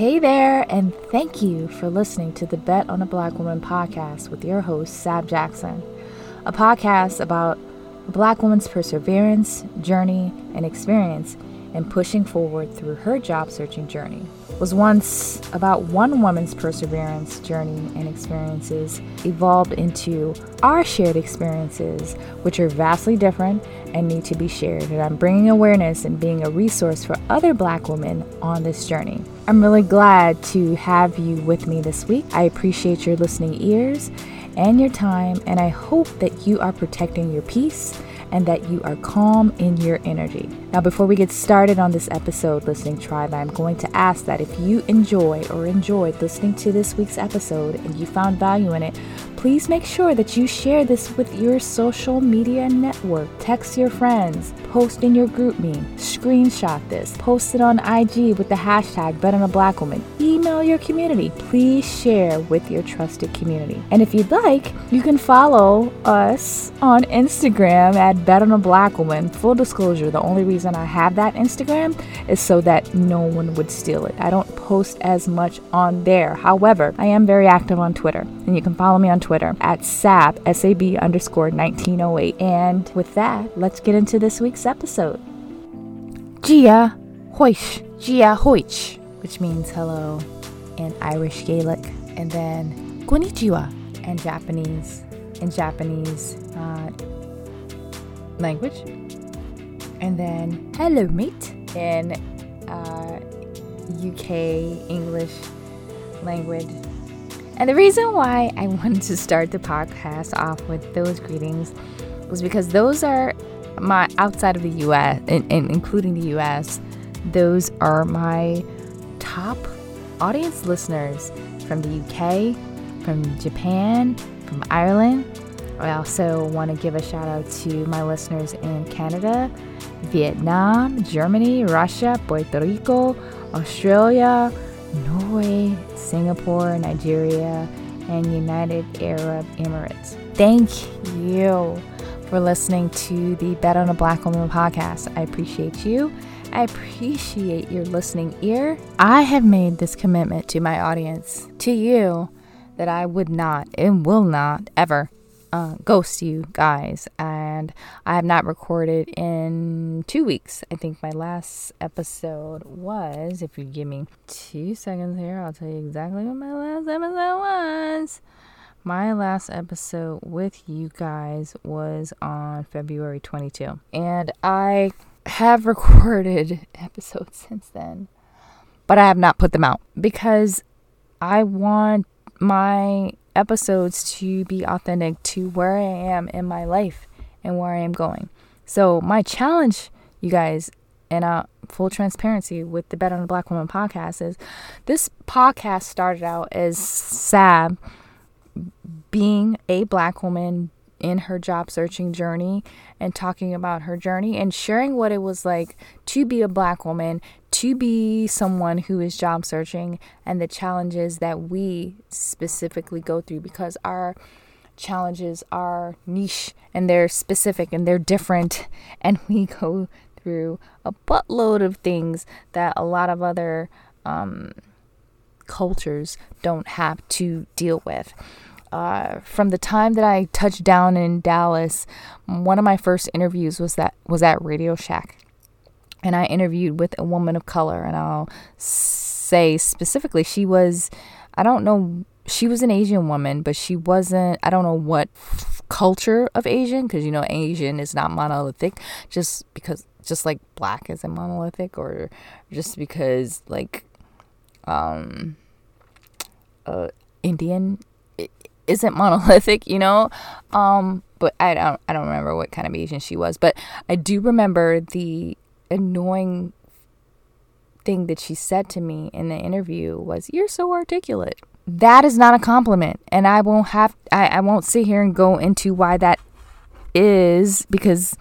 Hey there, and thank you for listening to the Bet on a Black Woman podcast with your host, Sab Jackson, a podcast about a black woman's perseverance, journey, and experience in pushing forward through her job searching journey. Was once about one woman's perseverance, journey, and experiences evolved into our shared experiences, which are vastly different and need to be shared. And I'm bringing awareness and being a resource for other black women on this journey. I'm really glad to have you with me this week. I appreciate your listening ears and your time, and I hope that you are protecting your peace and that you are calm in your energy. Now, before we get started on this episode, Listening Tribe, I'm going to ask that if you enjoy or enjoyed listening to this week's episode and you found value in it, please make sure that you share this with your social media network. Text your friends, post in your GroupMe, screenshot this, post it on IG with the hashtag Bet on a Black Woman. Email your community. Please share with your trusted community. And if you'd like, you can follow us on Instagram at Bet on a Black Woman. Full disclosure, the only reason I have that Instagram is so that no one would steal it. I don't post as much on there. However, I am very active on Twitter, and you can follow me on Twitter at SAB, S-A-B underscore 1908. And with that, let's get into this week's episode. Gia Hoish, Gia Hoich, which means hello in Irish Gaelic, and then Konnichiwa in Japanese, in Japanese uh, language, and then hello mate in uh, UK English language. And the reason why I wanted to start the podcast off with those greetings was because those are my outside of the US, and, and including the US, those are my top audience listeners from the UK, from Japan, from Ireland. I also want to give a shout out to my listeners in Canada, Vietnam, Germany, Russia, Puerto Rico, Australia, Norway, Singapore, Nigeria, and United Arab Emirates. Thank you for listening to the Bet on a Black Woman podcast. I appreciate you. I appreciate your listening ear. I have made this commitment to my audience, to you, that I would not and will not ever uh, ghost you guys. And I have not recorded in two weeks. I think my last episode was, if you give me two seconds here, I'll tell you exactly what my last episode was. My last episode with you guys was on February 22. And I have recorded episodes since then, but I have not put them out because I want my episodes to be authentic to where I am in my life and where I am going. So, my challenge, you guys, and uh, full transparency with the Bet on a Black Woman podcast is this podcast started out as Sab being a black woman in her job searching journey and talking about her journey and sharing what it was like to be a black woman, to be someone who is job searching, and the challenges that we specifically go through because our challenges are niche and they're specific and they're different, and we go through a buttload of things that a lot of other um, cultures don't have to deal with. Uh, from the time that I touched down in Dallas, one of my first interviews was that was at Radio Shack, and I interviewed with a woman of color, and I'll say specifically she was, I don't know, she was an Asian woman, but she wasn't. I don't know what culture of Asian because you know Asian is not monolithic, just because just like black isn't monolithic, or just because like um uh Indian isn't monolithic, you know. Um, but I don't I don't remember what kind of Asian she was, but I do remember the annoying thing that she said to me in the interview was you're so articulate. That is not a compliment, and I won't have I, I won't sit here and go into why that is because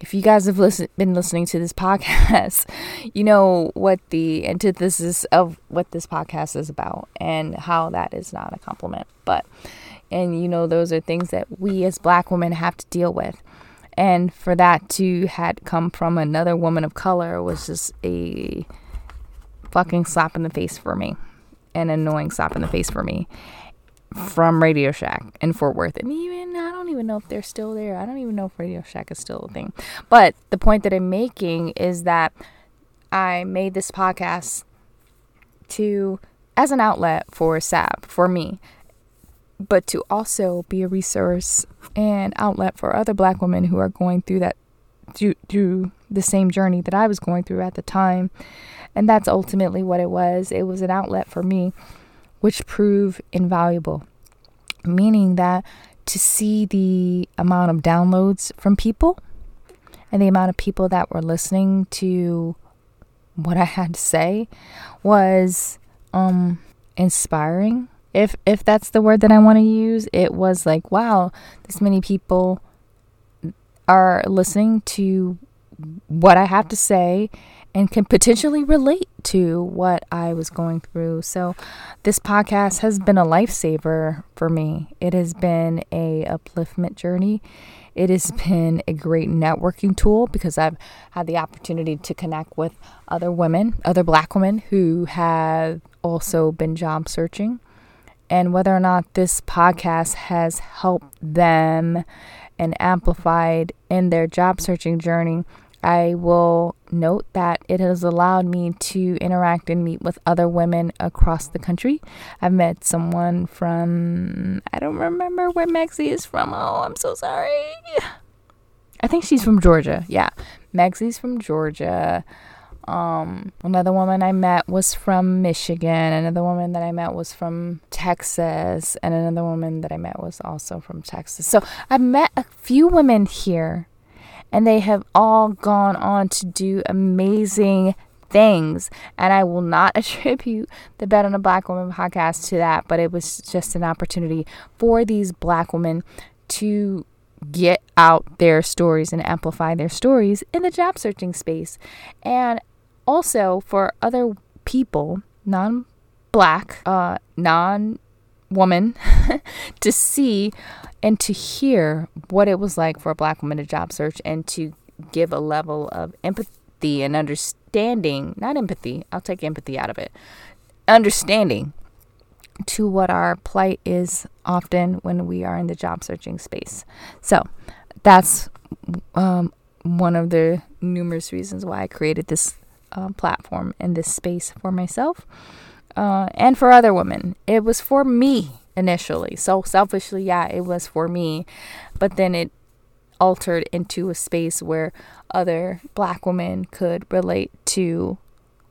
if you guys have listen, been listening to this podcast, you know what the antithesis of what this podcast is about and how that is not a compliment. But, and you know, those are things that we as black women have to deal with. And for that to had come from another woman of color was just a fucking slap in the face for me, an annoying slap in the face for me from Radio Shack in Fort Worth. And even I don't even know if they're still there. I don't even know if Radio Shack is still a thing. But the point that I'm making is that I made this podcast to as an outlet for SAB for me, but to also be a resource and outlet for other black women who are going through that through, through the same journey that I was going through at the time. And that's ultimately what it was. It was an outlet for me which prove invaluable, meaning that to see the amount of downloads from people and the amount of people that were listening to what I had to say was um inspiring. If if that's the word that I want to use, it was like, wow, this many people are listening to what I have to say and can potentially relate to what I was going through. So this podcast has been a lifesaver for me. It has been a upliftment journey. It has been a great networking tool because I've had the opportunity to connect with other women, other black women who have also been job searching. And whether or not this podcast has helped them and amplified in their job searching journey I will note that it has allowed me to interact and meet with other women across the country. I've met someone from, I don't remember where Megzy is from. Oh, I'm so sorry. I think she's from Georgia. Yeah. Megzy's from Georgia. Um, another woman I met was from Michigan. Another woman that I met was from Texas. And another woman that I met was also from Texas. So I've met a few women here and they have all gone on to do amazing things. And I will not attribute the Bet on a Black Woman podcast to that, but it was just an opportunity for these black women to get out their stories and amplify their stories in the job searching space. And also for other people, non black, uh, non woman, to see and to hear what it was like for a black woman to job search and to give a level of empathy and understanding, not empathy, I'll take empathy out of it, understanding to what our plight is often when we are in the job searching space. So that's um, one of the numerous reasons why I created this uh, platform and this space for myself uh, and for other women. It was for me initially. So selfishly, yeah, it was for me. But then it altered into a space where other black women could relate to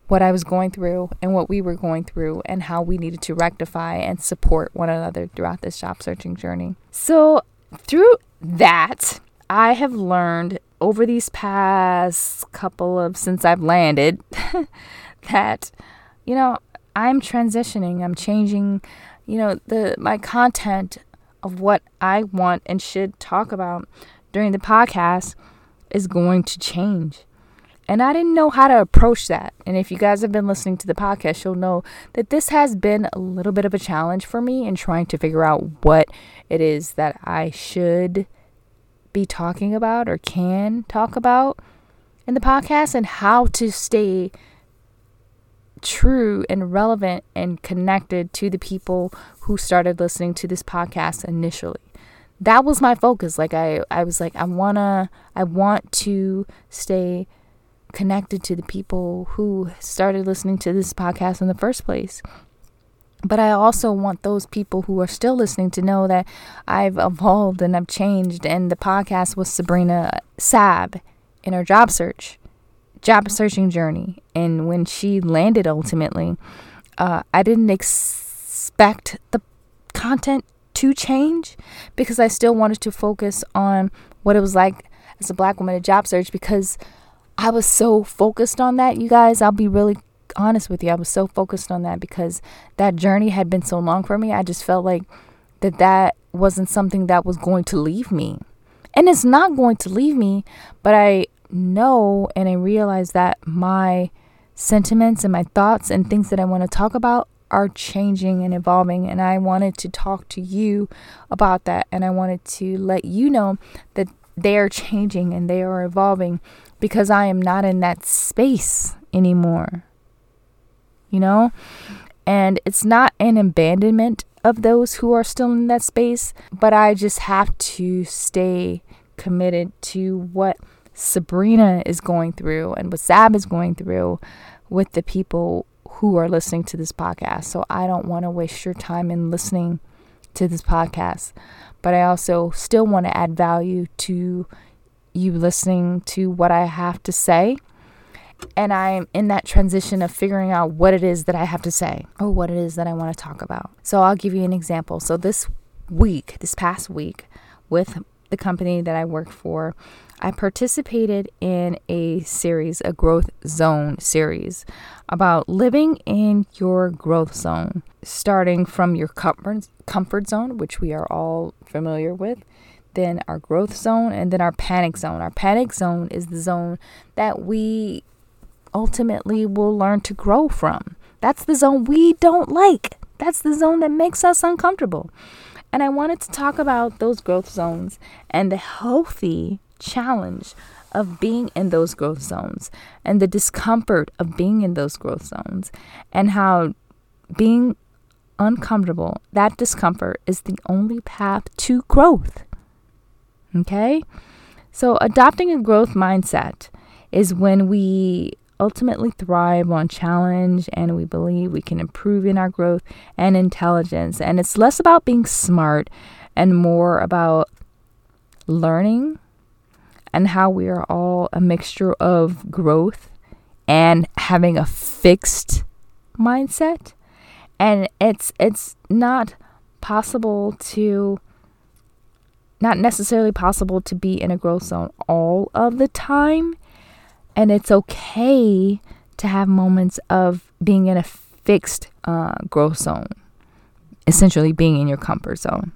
what I was going through and what we were going through and how we needed to rectify and support one another throughout this job searching journey. So, through that, I have learned over these past couple of since I've landed that, you know, I'm transitioning, I'm changing you know, the my content of what I want and should talk about during the podcast is going to change. And I didn't know how to approach that. And if you guys have been listening to the podcast, you'll know that this has been a little bit of a challenge for me in trying to figure out what it is that I should be talking about or can talk about in the podcast and how to stay true and relevant and connected to the people who started listening to this podcast initially. That was my focus. Like I I was like I want to I want to stay connected to the people who started listening to this podcast in the first place. But I also want those people who are still listening to know that I've evolved and I've changed. And the podcast was Sabrina Sab in her job search job searching journey. And when she landed ultimately, uh, I didn't expect the content to change because I still wanted to focus on what it was like as a black woman at job search because I was so focused on that, you guys. I'll be really honest with you. I was so focused on that because that journey had been so long for me. I just felt like that that wasn't something that was going to leave me. And it's not going to leave me, but I know and I realize that my sentiments and my thoughts and things that I want to talk about are changing and evolving. And I wanted to talk to you about that. And I wanted to let you know that they are changing and they are evolving because I am not in that space anymore. you know? And it's not an abandonment of those who are still in that space, but I just have to stay committed to what Sabrina is going through and what Sab is going through with the people who are listening to this podcast. So I don't want to waste your time in listening to this podcast, but I also still want to add value to you listening to what I have to say. And I'm in that transition of figuring out what it is that I have to say or what it is that I want to talk about. So I'll give you an example. So this week, this past week, with the company that I work for, I participated in a series, a growth zone series, about living in your growth zone, starting from your comfort, comfort zone, which we are all familiar with, then our growth zone, and then our panic zone. Our panic zone is the zone that we ultimately will learn to grow from. That's the zone we don't like. That's the zone that makes us uncomfortable. And I wanted to talk about those growth zones and the healthy challenge of being in those growth zones and the discomfort of being in those growth zones and how being uncomfortable, that discomfort is the only path to growth. Okay? So, adopting a growth mindset is when we ultimately thrive on challenge and we believe we can improve in our growth and intelligence. And it's less about being smart and more about learning and how we are all a mixture of growth and having a fixed mindset. And it's it's not possible to not necessarily possible to be in a growth zone all of the time. And it's okay to have moments of being in a fixed uh, growth zone essentially being in your comfort zone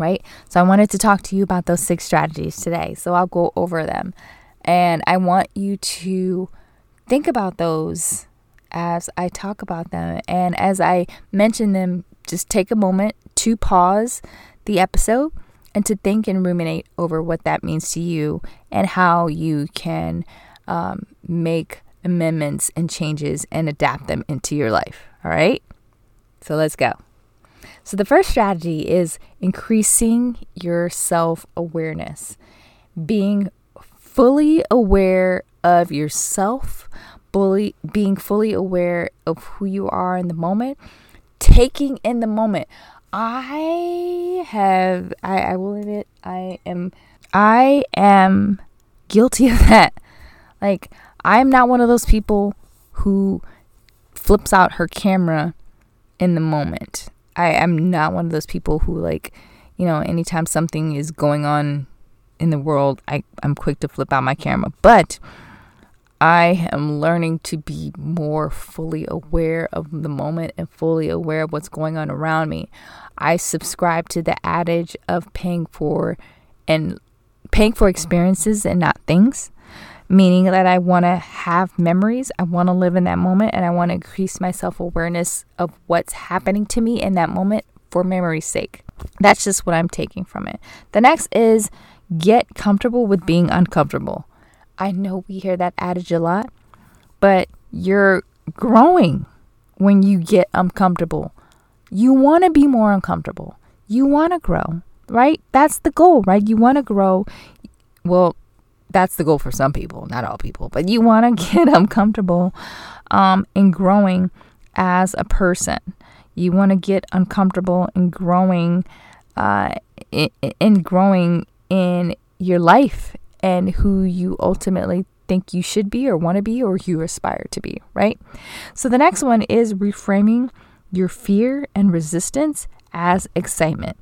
right? So I wanted to talk to you about those six strategies today. So I'll go over them. And I want you to think about those as I talk about them. And as I mention them, just take a moment to pause the episode and to think and ruminate over what that means to you and how you can um, make amendments and changes and adapt them into your life. All right? So let's go. So, the first strategy is increasing your self awareness, being fully aware of yourself, fully, being fully aware of who you are in the moment, taking in the moment. I have, I, I will admit, I am, I am guilty of that. Like, I'm not one of those people who flips out her camera in the moment. I am not one of those people who like, you know, anytime something is going on in the world, I, I'm quick to flip out my camera. But I am learning to be more fully aware of the moment and fully aware of what's going on around me. I subscribe to the adage of paying for and paying for experiences and not things meaning that I want to have memories. I want to live in that moment and I want to increase my self awareness of what's happening to me in that moment for memory's sake. That's just what I'm taking from it. The next is get comfortable with being uncomfortable. I know we hear that adage a lot, but you're growing when you get uncomfortable. You want to be more uncomfortable. You want to grow, right? That's the goal, right? You want to grow. Well, that's the goal for some people, not all people, but you want to get uncomfortable um, in growing as a person. You want to get uncomfortable in growing, uh, in, in growing in your life and who you ultimately think you should be or want to be or you aspire to be, right? So the next one is reframing your fear and resistance as excitement.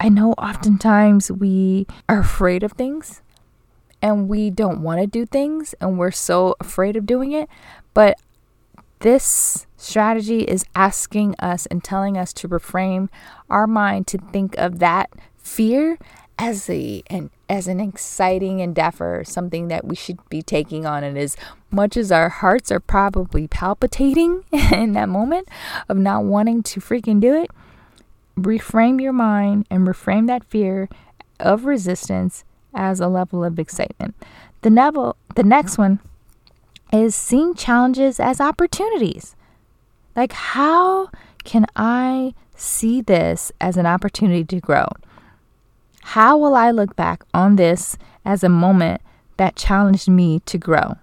I know oftentimes we are afraid of things and we don't want to do things and we're so afraid of doing it. But this strategy is asking us and telling us to reframe our mind to think of that fear as a an as an exciting endeavor, something that we should be taking on. And as much as our hearts are probably palpitating in that moment of not wanting to freaking do it, reframe your mind and reframe that fear of resistance as a level of excitement. The, the next one is seeing challenges as opportunities. Like, how can I see this as an opportunity to grow? How will I look back on this as a moment that challenged me to grow?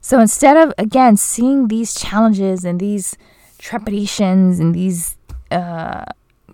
So instead of, again, seeing these challenges and these trepidations and these uh,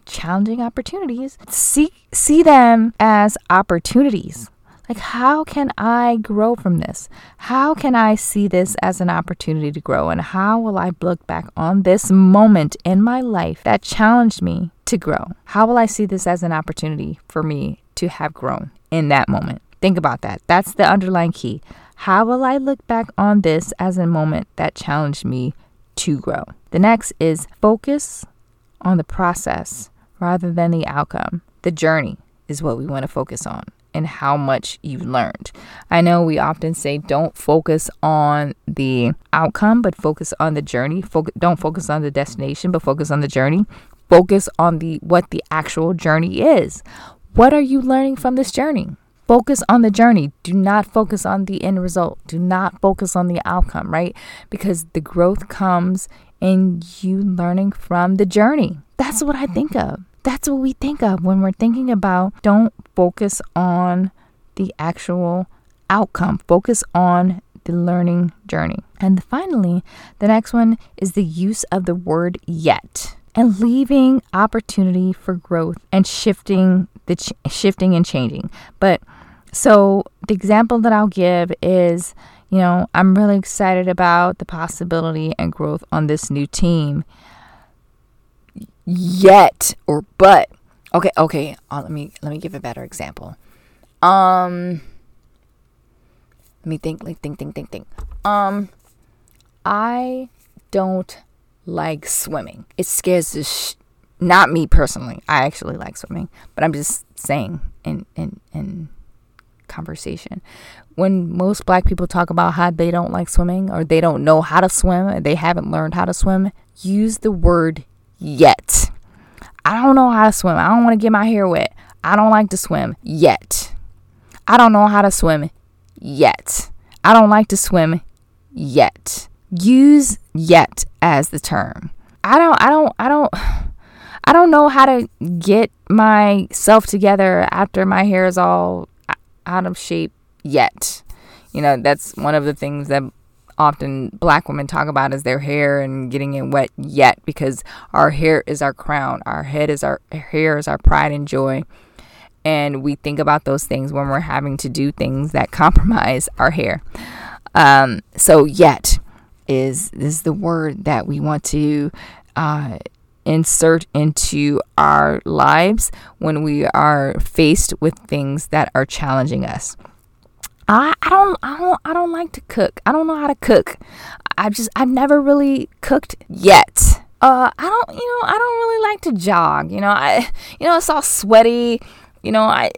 challenging opportunities, see, see them as opportunities. Like, how can I grow from this? How can I see this as an opportunity to grow? And how will I look back on this moment in my life that challenged me to grow? How will I see this as an opportunity for me to have grown in that moment? Think about that. That's the underlying key. How will I look back on this as a moment that challenged me to grow? The next is focus on the process rather than the outcome. The journey is what we want to focus on and how much you've learned. I know we often say don't focus on the outcome, but focus on the journey. Focus, don't focus on the destination, but focus on the journey. Focus on the what the actual journey is. What are you learning from this journey? Focus on the journey. Do not focus on the end result. Do not focus on the outcome, right? Because the growth comes in you learning from the journey. That's what I think of. That's what we think of when we're thinking about don't focus on the actual outcome, focus on the learning journey. And finally, the next one is the use of the word yet and leaving opportunity for growth and shifting the ch- shifting and changing. But so the example that I'll give is, you know, I'm really excited about the possibility and growth on this new team yet or but okay okay uh, let me let me give a better example. Um let me think like think think think think. Um i don't like swimming. It scares the sh- not me personally i actually like swimming but i'm just saying in in in conversation. When most black people talk about how they don't like swimming or they don't know how to swim they haven't learned how to swim use the word yet. I don't know how to swim. I don't want to get my hair wet. I don't like to swim yet. I don't know how to swim yet. I don't like to swim yet. Use yet as the term. I don't I don't I don't I don't know how to get myself together after my hair is all out of shape yet. You know, that's one of the things that often black women talk about is their hair and getting it wet yet because our hair is our crown. Our head is our hair is our pride and joy. And we think about those things when we're having to do things that compromise our hair. Um, so yet is is the word that we want to uh, insert into our lives when we are faced with things that are challenging us I, I don't I don't I don't like to cook. I don't know how to cook. I've just I've never really cooked yet. Uh I don't you know, I don't really like to jog. You know, I you know, it's all sweaty. You know, I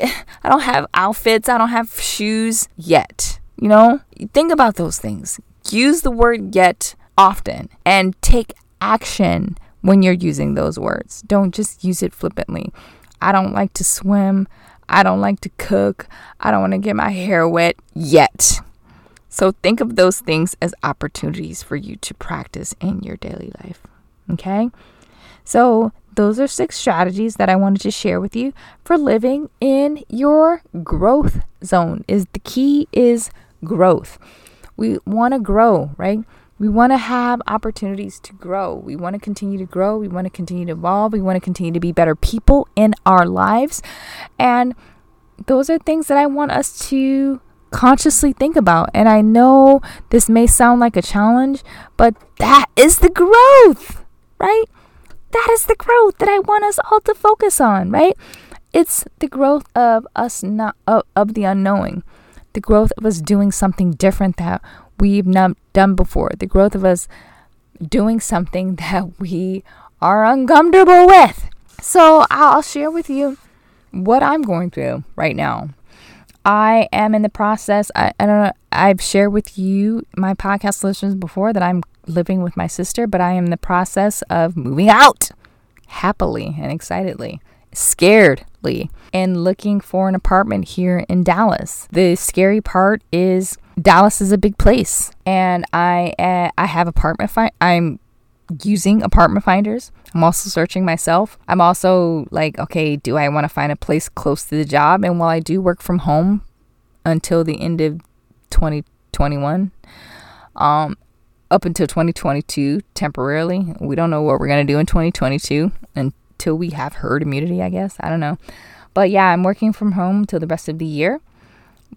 I don't have outfits, I don't have shoes yet. You know? Think about those things. Use the word yet often and take action when you're using those words. Don't just use it flippantly. I don't like to swim. I don't like to cook. I don't want to get my hair wet yet. So think of those things as opportunities for you to practice in your daily life. Okay? So, those are six strategies that I wanted to share with you for living in your growth zone. Is the key is growth. We want to grow, right? We want to have opportunities to grow. We want to continue to grow. We want to continue to evolve. We want to continue to be better people in our lives. And those are things that I want us to consciously think about. And I know this may sound like a challenge, but that is the growth, right? That is the growth that I want us all to focus on, right? It's the growth of us not of, of the unknowing, the growth of us doing something different that we've not done before, the growth of us doing something that we are uncomfortable with. So I'll share with you what I'm going through right now. I am in the process. I, I don't know. I've shared with you, my podcast listeners, before that I'm living with my sister, but I am in the process of moving out happily and excitedly, scaredly, and looking for an apartment here in Dallas. The scary part is Dallas is a big place, and I uh, I have apartment. Fi- I'm using apartment finders. I'm also searching myself. I'm also like, okay, do I want to find a place close to the job? And while I do work from home until the end of 2021, um, up until 2022 temporarily, we don't know what we're to do in 2022 until we have herd immunity, I guess. I don't know. But yeah, I'm working from home till the rest of the year.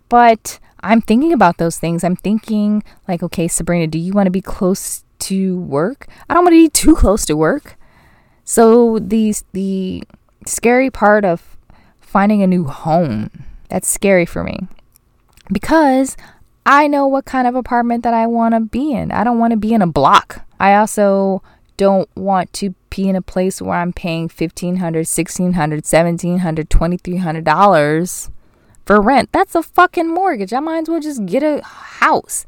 But I'm thinking about those things. I'm thinking, like, okay, Sabrina, do you want to be close to work? I don't want to be too close to work. So the the scary part of finding a new home, that's scary for me. Because I know what kind of apartment that I want to be in. I don't want to be in a block. I also don't want to be in a place where I'm paying $1,500, $1,600, $1,700, $2,300 for rent. That's a fucking mortgage. I might as well just get a house.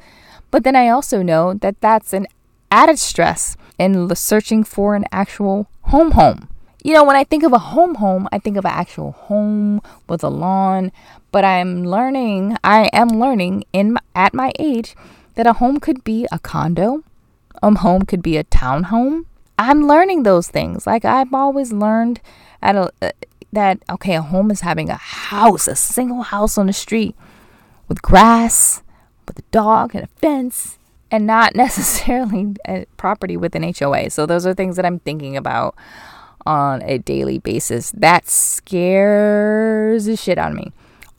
But then I also know that that's an added stress in searching for an actual home home. You know, when I think of a home home, I think of an actual home with a lawn, but I'm learning, I am learning in at my age that a home could be a condo, a home could be a townhome. I'm learning those things. Like I've always learned at a, uh, that okay, a home is having a house, a single house on the street with grass, with a dog and a fence, and not necessarily a property with an HOA. So those are things that I'm thinking about on a daily basis. That scares the shit out of me.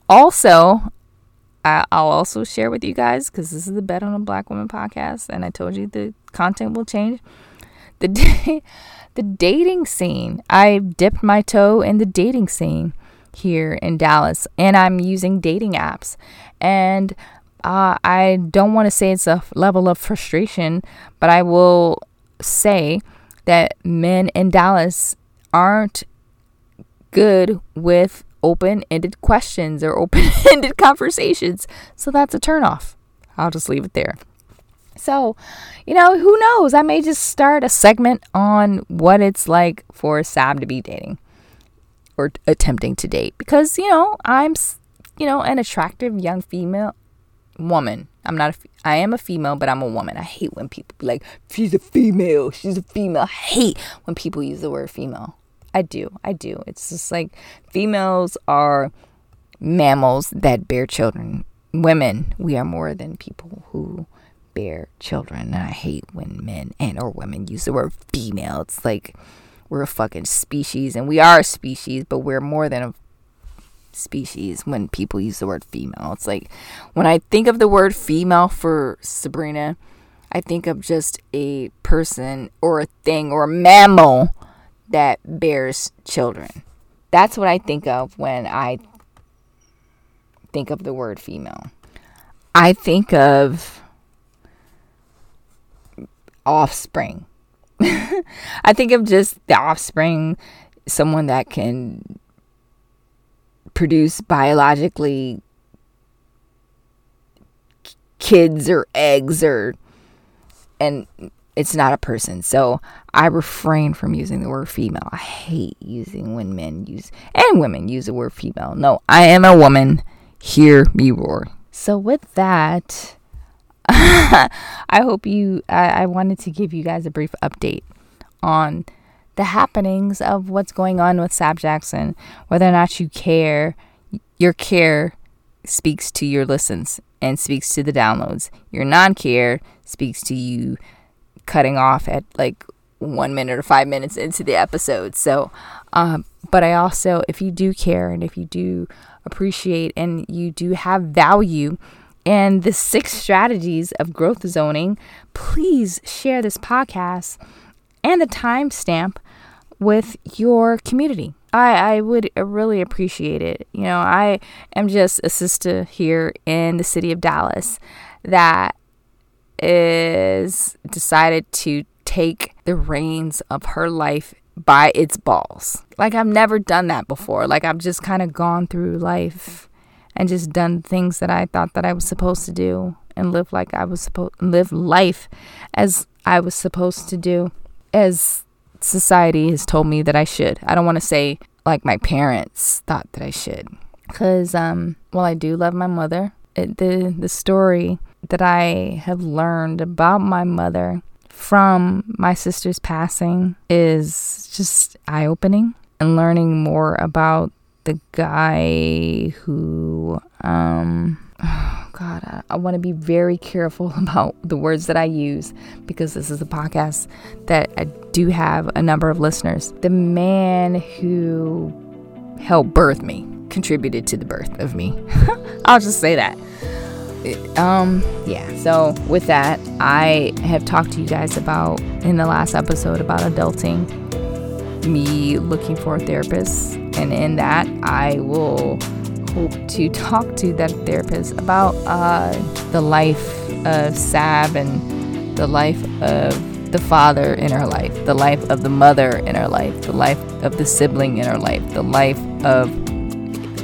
Also, I'll also share with you guys because this is the Bet on a Black Woman podcast, and I told you the content will change. The the dating scene. I've dipped my toe in the dating scene here in Dallas, and I'm using dating apps. And uh, I don't want to say it's a level of frustration, but I will say that men in Dallas aren't good with open ended questions or open ended conversations. So that's a turnoff. I'll just leave it there. So, you know, who knows? I may just start a segment on what it's like for Sab to be dating or attempting to date because, you know, I'm, you know, an attractive young female woman. I'm not a, I am a female, but I'm a woman. I hate when people be like, she's a female, she's a female. I hate when people use the word female. I do. I do. It's just like females are mammals that bear children. Women, we are more than people who bear children. And I hate when men and or women use the word female. It's like we're a fucking species and we are a species, but we're more than a species when people use the word female. It's like when I think of the word female for Sabrina, I think of just a person or a thing or a mammal that bears children. That's what I think of when I think of the word female. I think of offspring. I think of just the offspring, someone that can produce biologically kids or eggs or and it's not a person. So I refrain from using the word female. I hate using when men use and women use the word female. No, I am a woman. Hear me roar. So with that, I hope you, I, I wanted to give you guys a brief update on the happenings of what's going on with Sab Jackson, whether or not you care, your care speaks to your listens and speaks to the downloads. Your non care speaks to you cutting off at like one minute or five minutes into the episode. So, um, but I also, if you do care and if you do appreciate and you do have value and the six strategies of growth zoning, please share this podcast and the timestamp with your community. I, I would really appreciate it. You know, I am just a sister here in the city of Dallas that is decided to take the reins of her life by its balls. Like I've never done that before. Like I've just kind of gone through life and just done things that I thought that I was supposed to do and live like I was supposed live life as I was supposed to do as society has told me that I should. I don't want to say like my parents thought that I should cuz um while I do love my mother, it, the the story that I have learned about my mother from my sister's passing is just eye opening and learning more about the guy who, um, oh God, I, I want to be very careful about the words that I use because this is a podcast that I do have a number of listeners. The man who helped birth me contributed to the birth of me. I'll just say that um yeah so with that i have talked to you guys about in the last episode about adulting me looking for a therapist and in that i will hope to talk to that therapist about uh, the life of sab and the life of the father in her life the life of the mother in her life the life of the sibling in her life the life of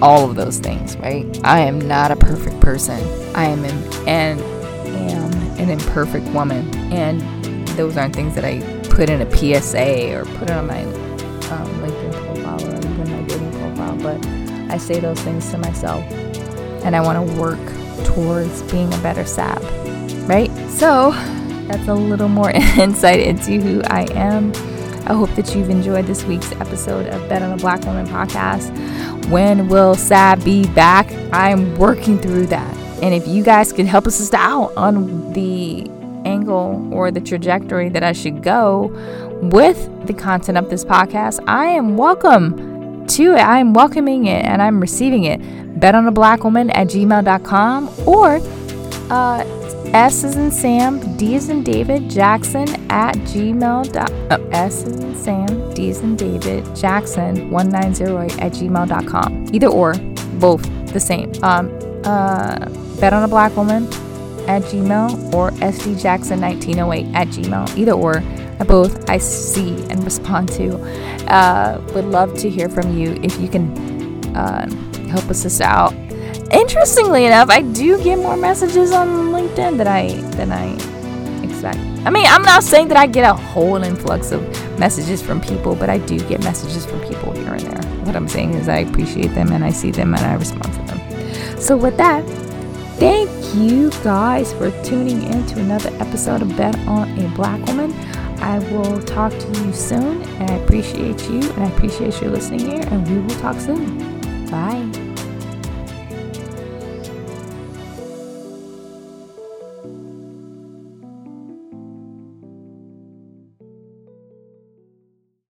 all of those things, right? I am not a perfect person. I am an, and am an imperfect woman, and those aren't things that I put in a PSA or put on my um, LinkedIn But I say those things to myself, and I want to work towards being a better sab, right? So that's a little more insight into who I am. I hope that you've enjoyed this week's episode of Bet on a Black Woman podcast. When will Sab be back? I'm working through that. And if you guys can help us out on the angle or the trajectory that I should go with the content of this podcast, I am welcome to it. I am welcoming it and I'm receiving it. Bet on a black woman at gmail.com or uh, S is in Sam, D is in David, Jackson at gmail. Oh, S is in Sam, D is in David, Jackson 190 at gmail.com. Either or, both the same. Um, uh, bet on a black woman at gmail or SD Jackson 1908 at gmail. Either or, both I see and respond to. Uh, would love to hear from you if you can uh, help us this out interestingly enough, I do get more messages on LinkedIn than I than I expect. I mean, I'm not saying that I get a whole influx of messages from people, but I do get messages from people here and there. What I'm saying is I appreciate them and I see them and I respond to them. So with that, thank you guys for tuning in to another episode of Bet on a Black Woman. I will talk to you soon and I appreciate you and I appreciate you listening here and we will talk soon. Bye.